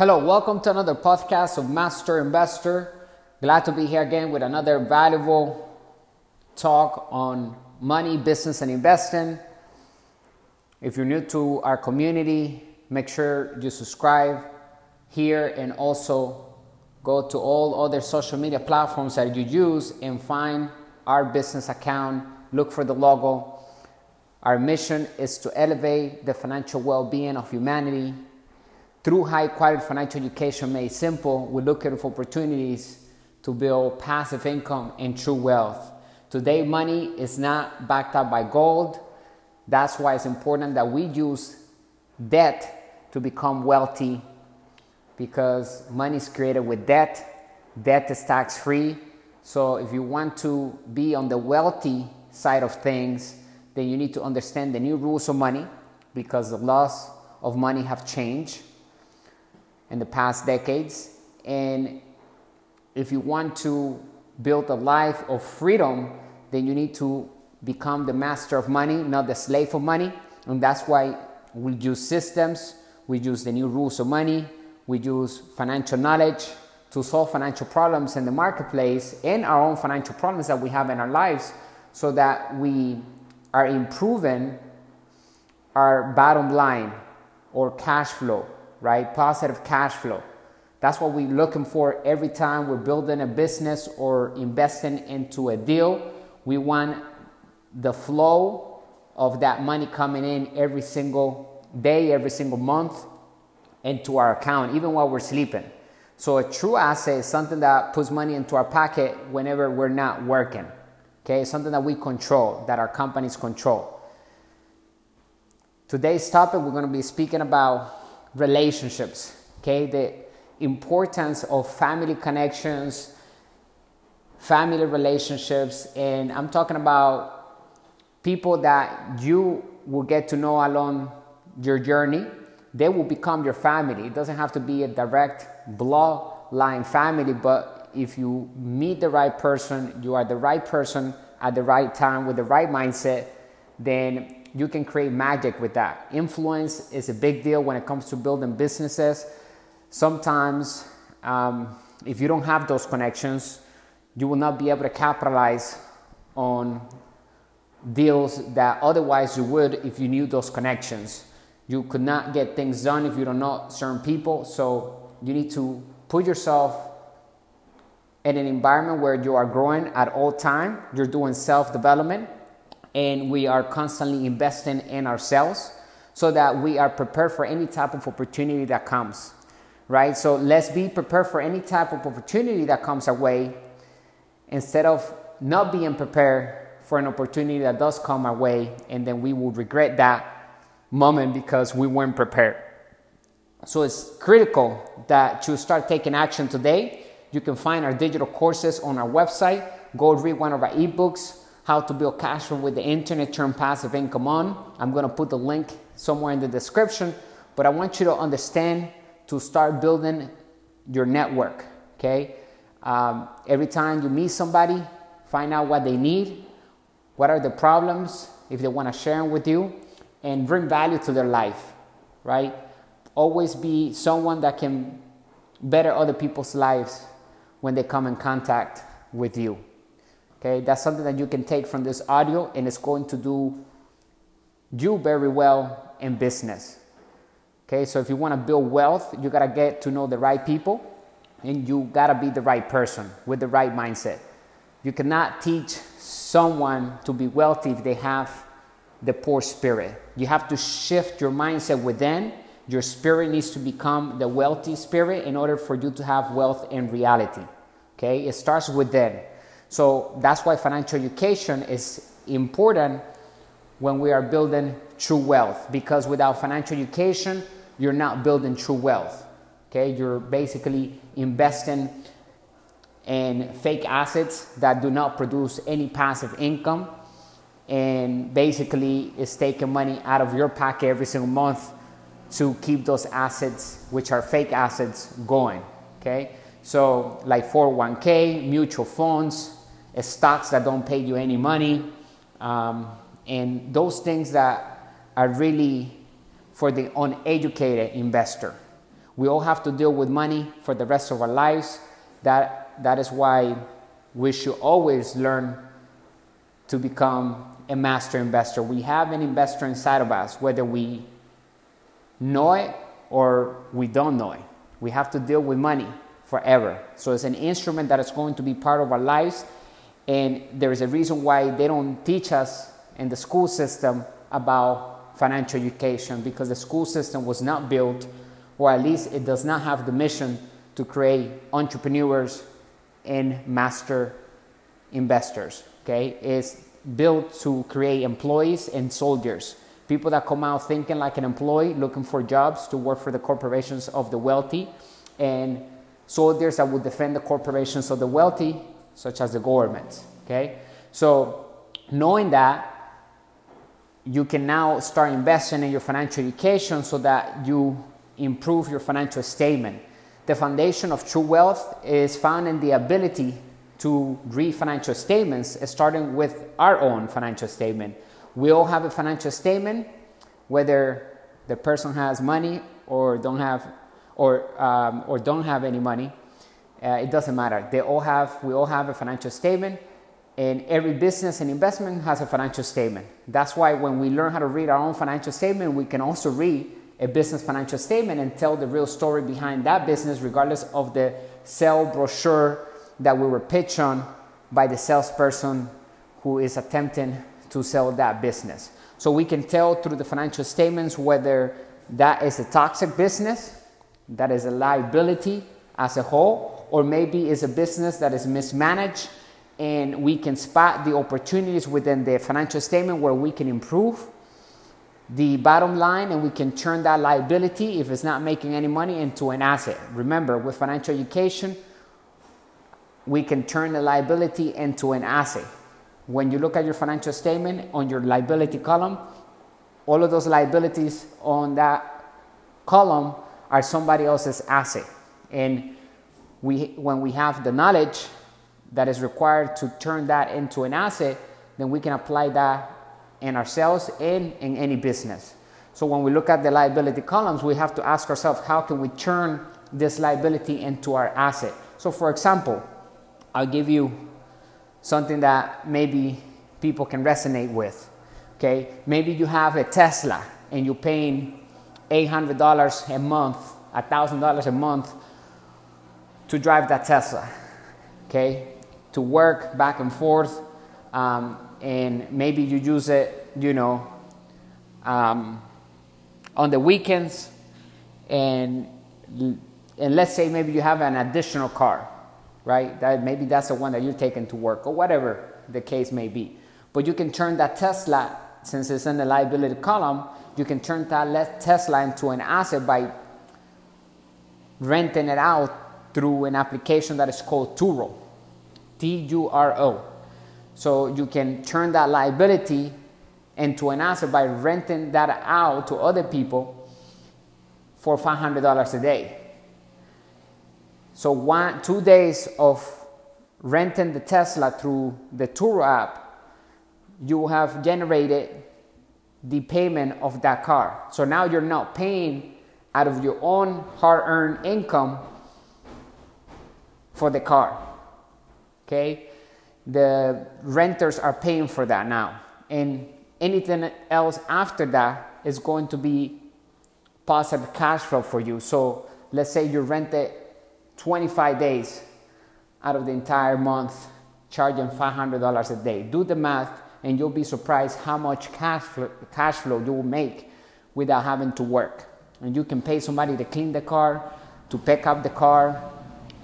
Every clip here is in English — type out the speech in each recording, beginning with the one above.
Hello, welcome to another podcast of Master Investor. Glad to be here again with another valuable talk on money, business, and investing. If you're new to our community, make sure you subscribe here and also go to all other social media platforms that you use and find our business account. Look for the logo. Our mission is to elevate the financial well being of humanity. Through high quality financial education made simple, we look for opportunities to build passive income and true wealth. Today, money is not backed up by gold. That's why it's important that we use debt to become wealthy because money is created with debt. Debt is tax free. So, if you want to be on the wealthy side of things, then you need to understand the new rules of money because the laws of money have changed in the past decades. And if you want to build a life of freedom, then you need to become the master of money, not the slave of money. And that's why we use systems, we use the new rules of money, we use financial knowledge to solve financial problems in the marketplace and our own financial problems that we have in our lives so that we are improving our bottom line or cash flow, right? Positive cash flow. That's what we're looking for every time we're building a business or investing into a deal. We want the flow of that money coming in every single day, every single month, into our account, even while we're sleeping. So a true asset is something that puts money into our pocket whenever we're not working. Okay, something that we control, that our companies control. Today's topic, we're going to be speaking about relationships. Okay, the importance of family connections, family relationships, and I'm talking about people that you will get to know along your journey they will become your family. It doesn't have to be a direct bloodline family, but if you meet the right person, you are the right person at the right time with the right mindset, then you can create magic with that. Influence is a big deal when it comes to building businesses. Sometimes, um, if you don't have those connections, you will not be able to capitalize on deals that otherwise you would if you knew those connections. You could not get things done if you don't know certain people. So you need to put yourself in an environment where you are growing at all time. You're doing self development, and we are constantly investing in ourselves so that we are prepared for any type of opportunity that comes. Right? So let's be prepared for any type of opportunity that comes our way instead of not being prepared for an opportunity that does come our way, and then we will regret that moment because we weren't prepared. So it's critical that you start taking action today. You can find our digital courses on our website. Go read one of our ebooks, How to Build Cash Flow with the Internet, Turn Passive Income On. I'm going to put the link somewhere in the description, but I want you to understand to start building your network. Okay? Um, every time you meet somebody, find out what they need, what are the problems, if they want to share them with you and bring value to their life, right? Always be someone that can better other people's lives when they come in contact with you. Okay, that's something that you can take from this audio, and it's going to do you very well in business. Okay, so if you want to build wealth, you got to get to know the right people and you got to be the right person with the right mindset. You cannot teach someone to be wealthy if they have the poor spirit. You have to shift your mindset within. Your spirit needs to become the wealthy spirit in order for you to have wealth in reality. Okay? It starts within. So that's why financial education is important when we are building true wealth because without financial education, you're not building true wealth. Okay? You're basically investing in fake assets that do not produce any passive income and basically it's taking money out of your pocket every single month to keep those assets, which are fake assets, going. Okay, so like 401k, mutual funds, stocks that don't pay you any money, um, and those things that are really for the uneducated investor. We all have to deal with money for the rest of our lives. That, that is why we should always learn to become a master investor. We have an investor inside of us, whether we know it or we don't know it. We have to deal with money forever. So it's an instrument that is going to be part of our lives. And there is a reason why they don't teach us in the school system about financial education because the school system was not built, or at least it does not have the mission to create entrepreneurs and master investors. Okay, it's built to create employees and soldiers. People that come out thinking like an employee, looking for jobs to work for the corporations of the wealthy, and soldiers that would defend the corporations of the wealthy, such as the government. Okay, so knowing that, you can now start investing in your financial education so that you improve your financial statement. The foundation of true wealth is found in the ability to read financial statements, starting with our own financial statement. We all have a financial statement, whether the person has money or don't have, or, um, or don't have any money. Uh, it doesn't matter. They all have, we all have a financial statement, and every business and investment has a financial statement. That's why when we learn how to read our own financial statement, we can also read a business financial statement and tell the real story behind that business, regardless of the sale brochure that we were pitched on by the salesperson who is attempting to sell that business. So we can tell through the financial statements whether that is a toxic business, that is a liability as a whole, or maybe is a business that is mismanaged and we can spot the opportunities within the financial statement where we can improve the bottom line and we can turn that liability if it's not making any money into an asset. Remember, with financial education, we can turn the liability into an asset. When you look at your financial statement on your liability column, all of those liabilities on that column are somebody else's asset. And we, when we have the knowledge that is required to turn that into an asset, then we can apply that in ourselves and in any business. So when we look at the liability columns, we have to ask ourselves, how can we turn this liability into our asset? So for example, I'll give you something that maybe people can resonate with. Okay, maybe you have a Tesla and you're paying $800 a month, $1,000 a month to drive that Tesla. Okay, to work back and forth, um, and maybe you use it, you know, um, on the weekends, and and let's say maybe you have an additional car right? That maybe that's the one that you're taking to work or whatever the case may be. But you can turn that Tesla, since it's in the liability column, you can turn that Tesla into an asset by renting it out through an application that is called Turo, T U R O. So you can turn that liability into an asset by renting that out to other people for $500 a day. So one, two days of renting the Tesla through the Turo app, you have generated the payment of that car. So now you're not paying out of your own hard-earned income for the car. Okay? The renters are paying for that now. And anything else after that is going to be positive cash flow for you. So let's say you rent it 25 days out of the entire month charging $500 a day. Do the math and you'll be surprised how much cash cash flow you will make without having to work. And you can pay somebody to clean the car, to pick up the car,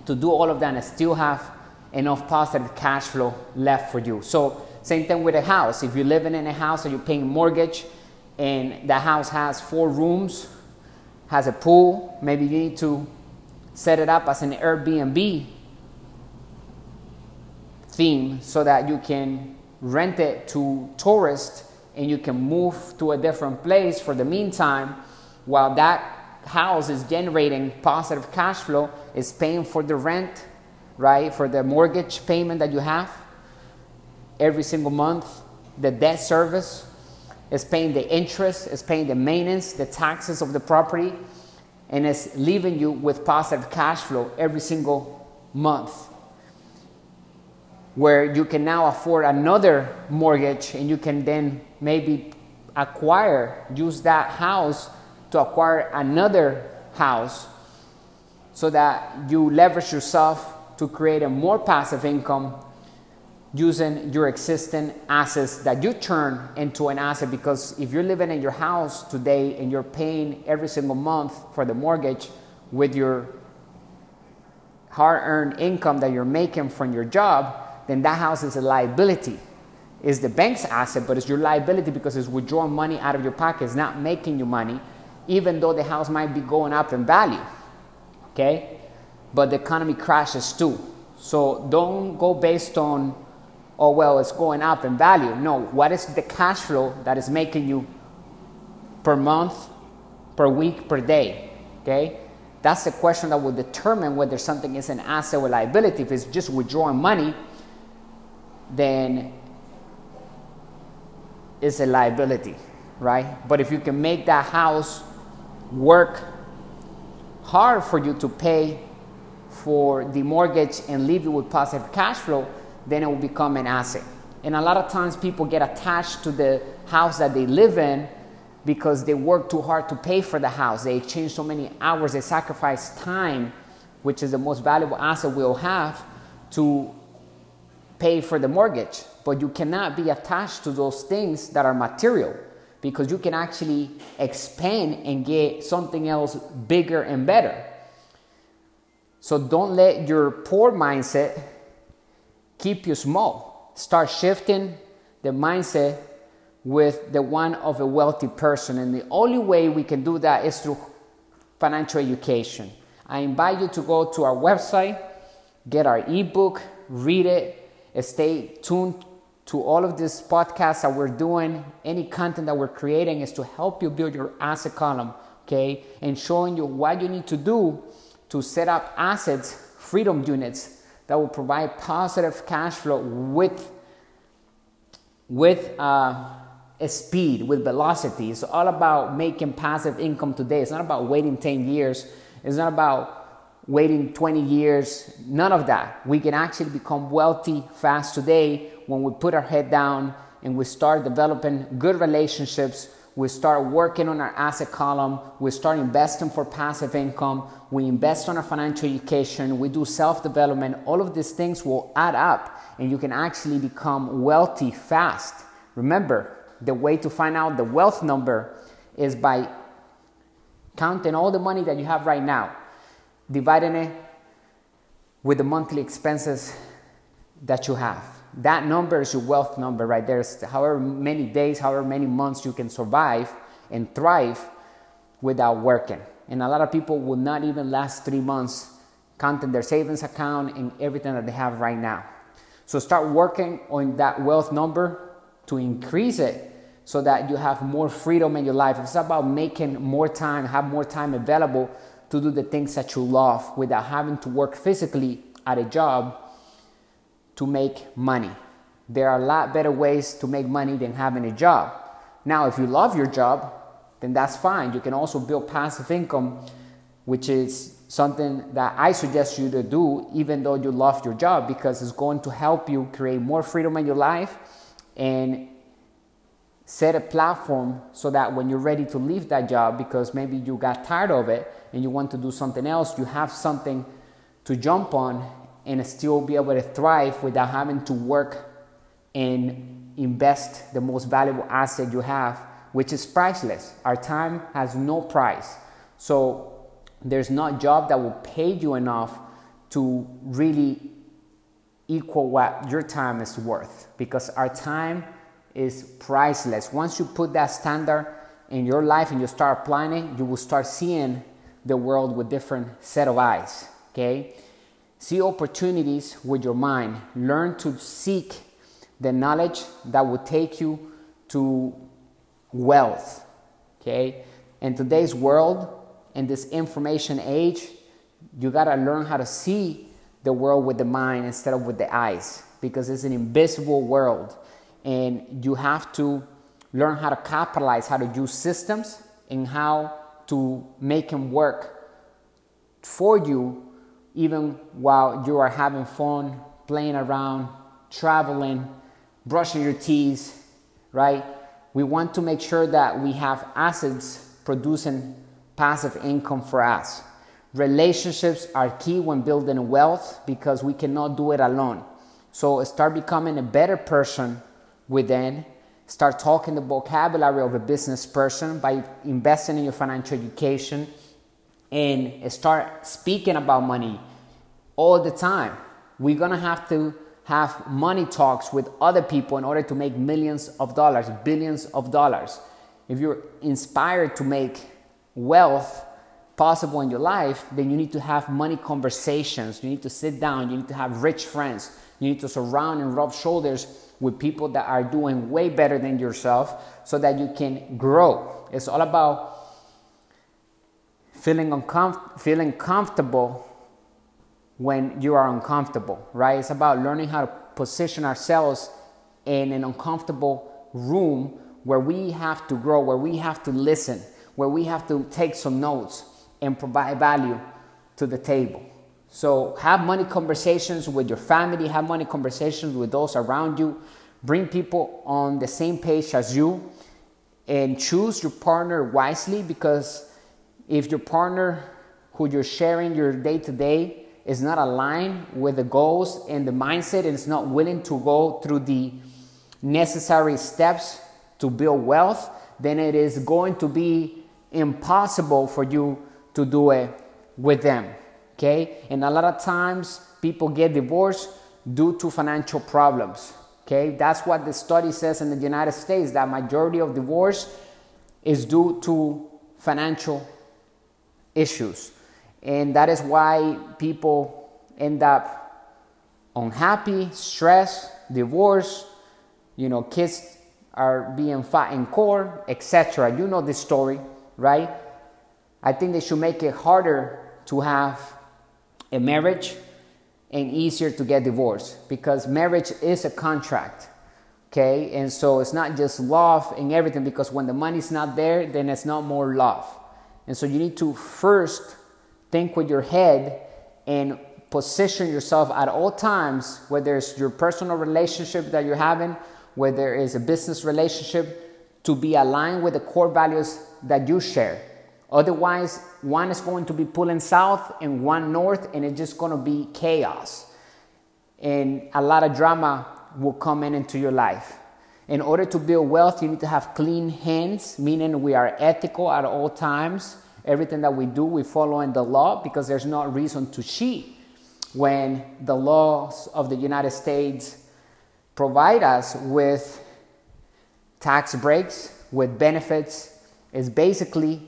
to do all of that and still have enough positive cash flow left for you. So same thing with a house. If you're living in a house and you're paying mortgage and the house has four rooms, has a pool, maybe you need to set it up as an Airbnb theme so that you can rent it to tourists and you can move to a different place for the meantime while that house is generating positive cash flow is paying for the rent right? For the mortgage payment that you have every single month the debt service is paying the interest is paying the maintenance the taxes of the property and it's leaving you with positive cash flow every single month. Where you can now afford another mortgage and you can then maybe acquire use that house to acquire another house so that you leverage yourself to create a more passive income using your existing assets that you turn into an asset. Because if you're living in your house today and you're paying every single month for the mortgage with your hard earned income that you're making from your job, then that house is a liability. Is the bank's asset, but it's your liability because it's withdrawing money out of your pocket, it's not making you money, even though the house might be going up in value. Okay? But the economy crashes too. So don't go based on oh, well, it's going up in value. No, what is the cash flow that is making you per month, per week, per day? Okay? That's the question that will determine whether something is an asset or liability. If it's just withdrawing money, then it's a liability, right? But if you can make that house work hard for you to pay for the mortgage and leave you with positive cash flow, then it will become an asset. And a lot of times people get attached to the house that they live in because they work too hard to pay for the house. They exchange so many hours, they sacrifice time, which is the most valuable asset we'll have, to pay for the mortgage. But you cannot be attached to those things that are material because you can actually expand and get something else bigger and better. So don't let your poor mindset keep you small. Start shifting the mindset with the one of a wealthy person. And the only way we can do that is through financial education. I invite you to go to our website, get our ebook, read it, stay tuned to all of these podcasts that we're doing. Any content that we're creating is to help you build your asset column, okay? And showing you what you need to do to set up assets, freedom units that will provide positive cash flow with with uh, speed, with velocity. It's all about making passive income today. It's not about waiting 10 years. It's not about waiting 20 years. None of that. We can actually become wealthy fast today when we put our head down and we start developing good relationships we start working on our asset column, we start investing for passive income, we invest on our financial education, we do self development. All of these things will add up and you can actually become wealthy fast. Remember, the way to find out the wealth number is by counting all the money that you have right now, dividing it with the monthly expenses that you have that number is your wealth number right there. However many days, however many months you can survive and thrive without working. And a lot of people will not even last three months counting their savings account and everything that they have right now. So start working on that wealth number to increase it so that you have more freedom in your life. It's about making more time, have more time available to do the things that you love without having to work physically at a job to make money. There are a lot better ways to make money than having a job. Now, if you love your job, then that's fine. You can also build passive income, which is something that I suggest you to do, even though you love your job, because it's going to help you create more freedom in your life and set a platform so that when you're ready to leave that job, because maybe you got tired of it and you want to do something else, you have something to jump on and still be able to thrive without having to work and invest the most valuable asset you have, which is priceless. Our time has no price. So there's not a job that will pay you enough to really equal what your time is worth because our time is priceless. Once you put that standard in your life and you start applying it, you will start seeing the world with different set of eyes. Okay? See opportunities with your mind. Learn to seek the knowledge that will take you to wealth. Okay? In today's world, in this information age, you got to learn how to see the world with the mind instead of with the eyes because it's an invisible world. And you have to learn how to capitalize, how to use systems, and how to make them work for you even while you are having fun, playing around, traveling, brushing your teeth, right? We want to make sure that we have assets producing passive income for us. Relationships are key when building wealth because we cannot do it alone. So start becoming a better person within. Start talking the vocabulary of a business person by investing in your financial education and start speaking about money all the time. We're gonna have to have money talks with other people in order to make millions of dollars, billions of dollars. If you're inspired to make wealth possible in your life, then you need to have money conversations. You need to sit down, you need to have rich friends. You need to surround and rub shoulders with people that are doing way better than yourself so that you can grow. It's all about feeling, uncom- feeling comfortable when you are uncomfortable, right? It's about learning how to position ourselves in an uncomfortable room where we have to grow, where we have to listen, where we have to take some notes and provide value to the table. So, have money conversations with your family, have money conversations with those around you, bring people on the same page as you, and choose your partner wisely because if your partner who you're sharing your day to day is not aligned with the goals and the mindset and is not willing to go through the necessary steps to build wealth, then it is going to be impossible for you to do it with them. Okay? And a lot of times people get divorced due to financial problems. Okay? That's what the study says in the United States that majority of divorce is due to financial issues. And that is why people end up unhappy, stressed, divorced, you know, kids are being fat in court, etc. You know the story, right? I think they should make it harder to have a marriage and easier to get divorced because marriage is a contract. Okay, and so it's not just love and everything because when the money's not there, then it's not more love. And so you need to first think with your head and position yourself at all times, whether it's your personal relationship that you're having, whether it's a business relationship, to be aligned with the core values that you share. Otherwise, one is going to be pulling south and one north, and it's just going to be chaos. And a lot of drama will come in into your life. In order to build wealth, you need to have clean hands, meaning we are ethical at all times. Everything that we do, we follow in the law because there's no reason to cheat when the laws of the United States provide us with tax breaks, with benefits. It's basically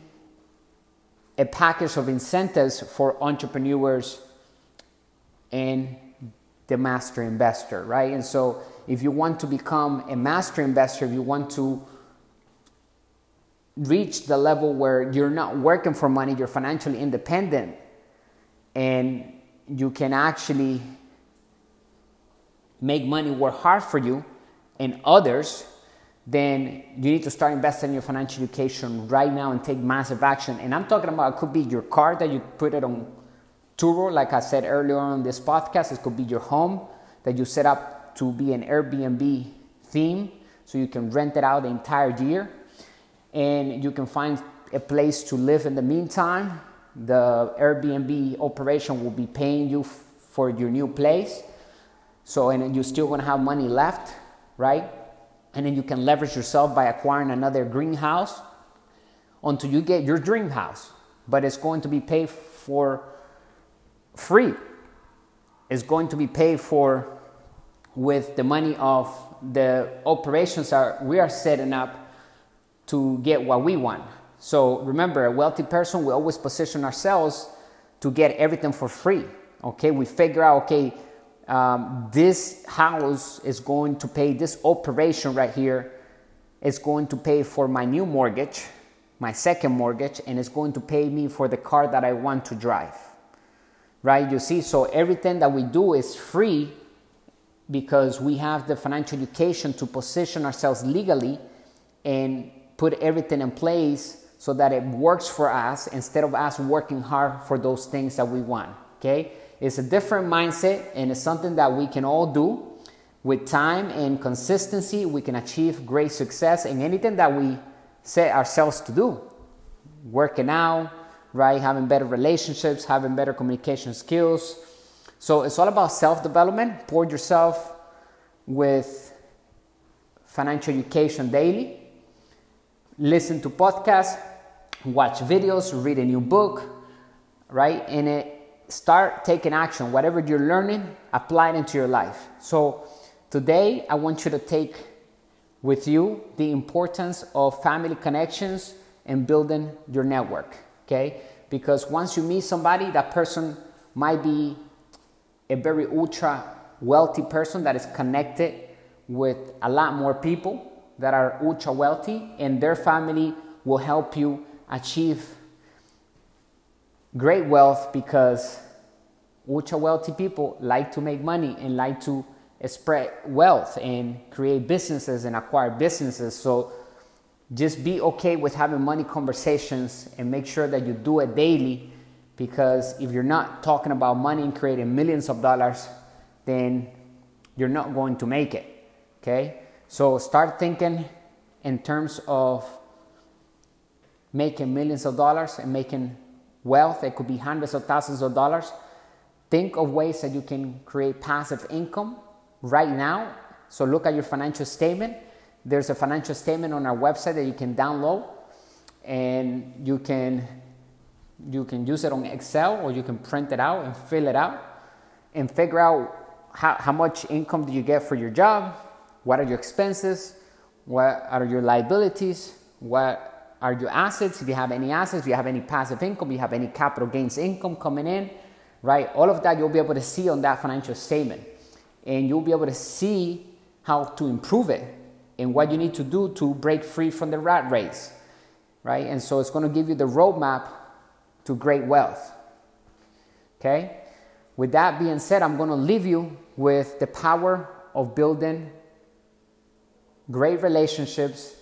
a package of incentives for entrepreneurs and the master investor, right? And so, if you want to become a master investor, if you want to reach the level where you're not working for money, you're financially independent, and you can actually make money work hard for you and others, then you need to start investing in your financial education right now and take massive action. And I'm talking about it could be your car that you put it on Turo, like I said earlier on this podcast. It could be your home that you set up to be an Airbnb theme so you can rent it out the entire year and you can find a place to live in the meantime. The Airbnb operation will be paying you f- for your new place. So, and you're still gonna have money left, right? And then you can leverage yourself by acquiring another greenhouse until you get your dream house. But it's going to be paid for free. It's going to be paid for with the money of the operations are we are setting up to get what we want. So remember, a wealthy person, we always position ourselves to get everything for free. Okay, we figure out, okay, um, this house is going to pay, this operation right here is going to pay for my new mortgage, my second mortgage, and it's going to pay me for the car that I want to drive. Right? You see, so everything that we do is free because we have the financial education to position ourselves legally and put everything in place so that it works for us instead of us working hard for those things that we want. Okay? It's a different mindset and it's something that we can all do. With time and consistency, we can achieve great success in anything that we set ourselves to do. Working out, right? Having better relationships, having better communication skills. So it's all about self development. Pour yourself with financial education daily. Listen to podcasts, watch videos, read a new book, right? And it start taking action. Whatever you're learning, apply it into your life. So today I want you to take with you the importance of family connections and building your network. Okay? Because once you meet somebody, that person might be a very ultra wealthy person that is connected with a lot more people that are ultra wealthy, and their family will help you achieve great wealth because ultra wealthy people like to make money and like to spread wealth and create businesses and acquire businesses. So just be okay with having money conversations and make sure that you do it daily because if you're not talking about money and creating millions of dollars, then you're not going to make it. Okay? So start thinking in terms of making millions of dollars and making wealth. It could be hundreds of thousands of dollars. Think of ways that you can create passive income right now. So look at your financial statement. There's a financial statement on our website that you can download and you can you can use it on Excel or you can print it out and fill it out and figure out how, how much income do you get for your job, what are your expenses, what are your liabilities, what are your assets, if you have any assets, if you have any passive income, if you have any capital gains income coming in, right? All of that you'll be able to see on that financial statement. And you'll be able to see how to improve it and what you need to do to break free from the rat race, right? And so it's going to give you the roadmap to great wealth. Okay? With that being said, I'm going to leave you with the power of building great relationships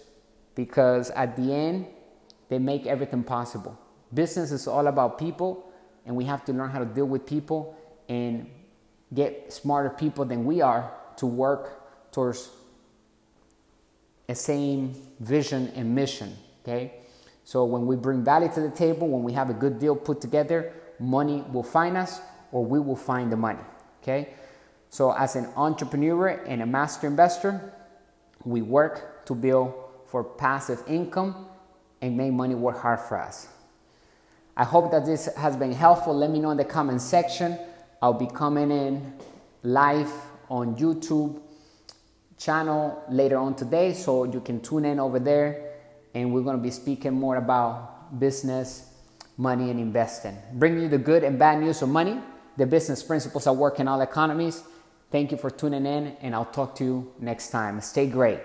because at the end, they make everything possible. Business is all about people, and we have to learn how to deal with people and get smarter people than we are to work towards a same vision and mission. Okay? So when we bring value to the table, when we have a good deal put together, money will find us or we will find the money. Okay? So as an entrepreneur and a master investor, we work to build for passive income and make money work hard for us. I hope that this has been helpful. Let me know in the comment section. I'll be coming in live on YouTube channel later on today, so you can tune in over there. And we're going to be speaking more about business, money, and investing. Bringing you the good and bad news of money, the business principles that work in all economies. Thank you for tuning in, and I'll talk to you next time. Stay great.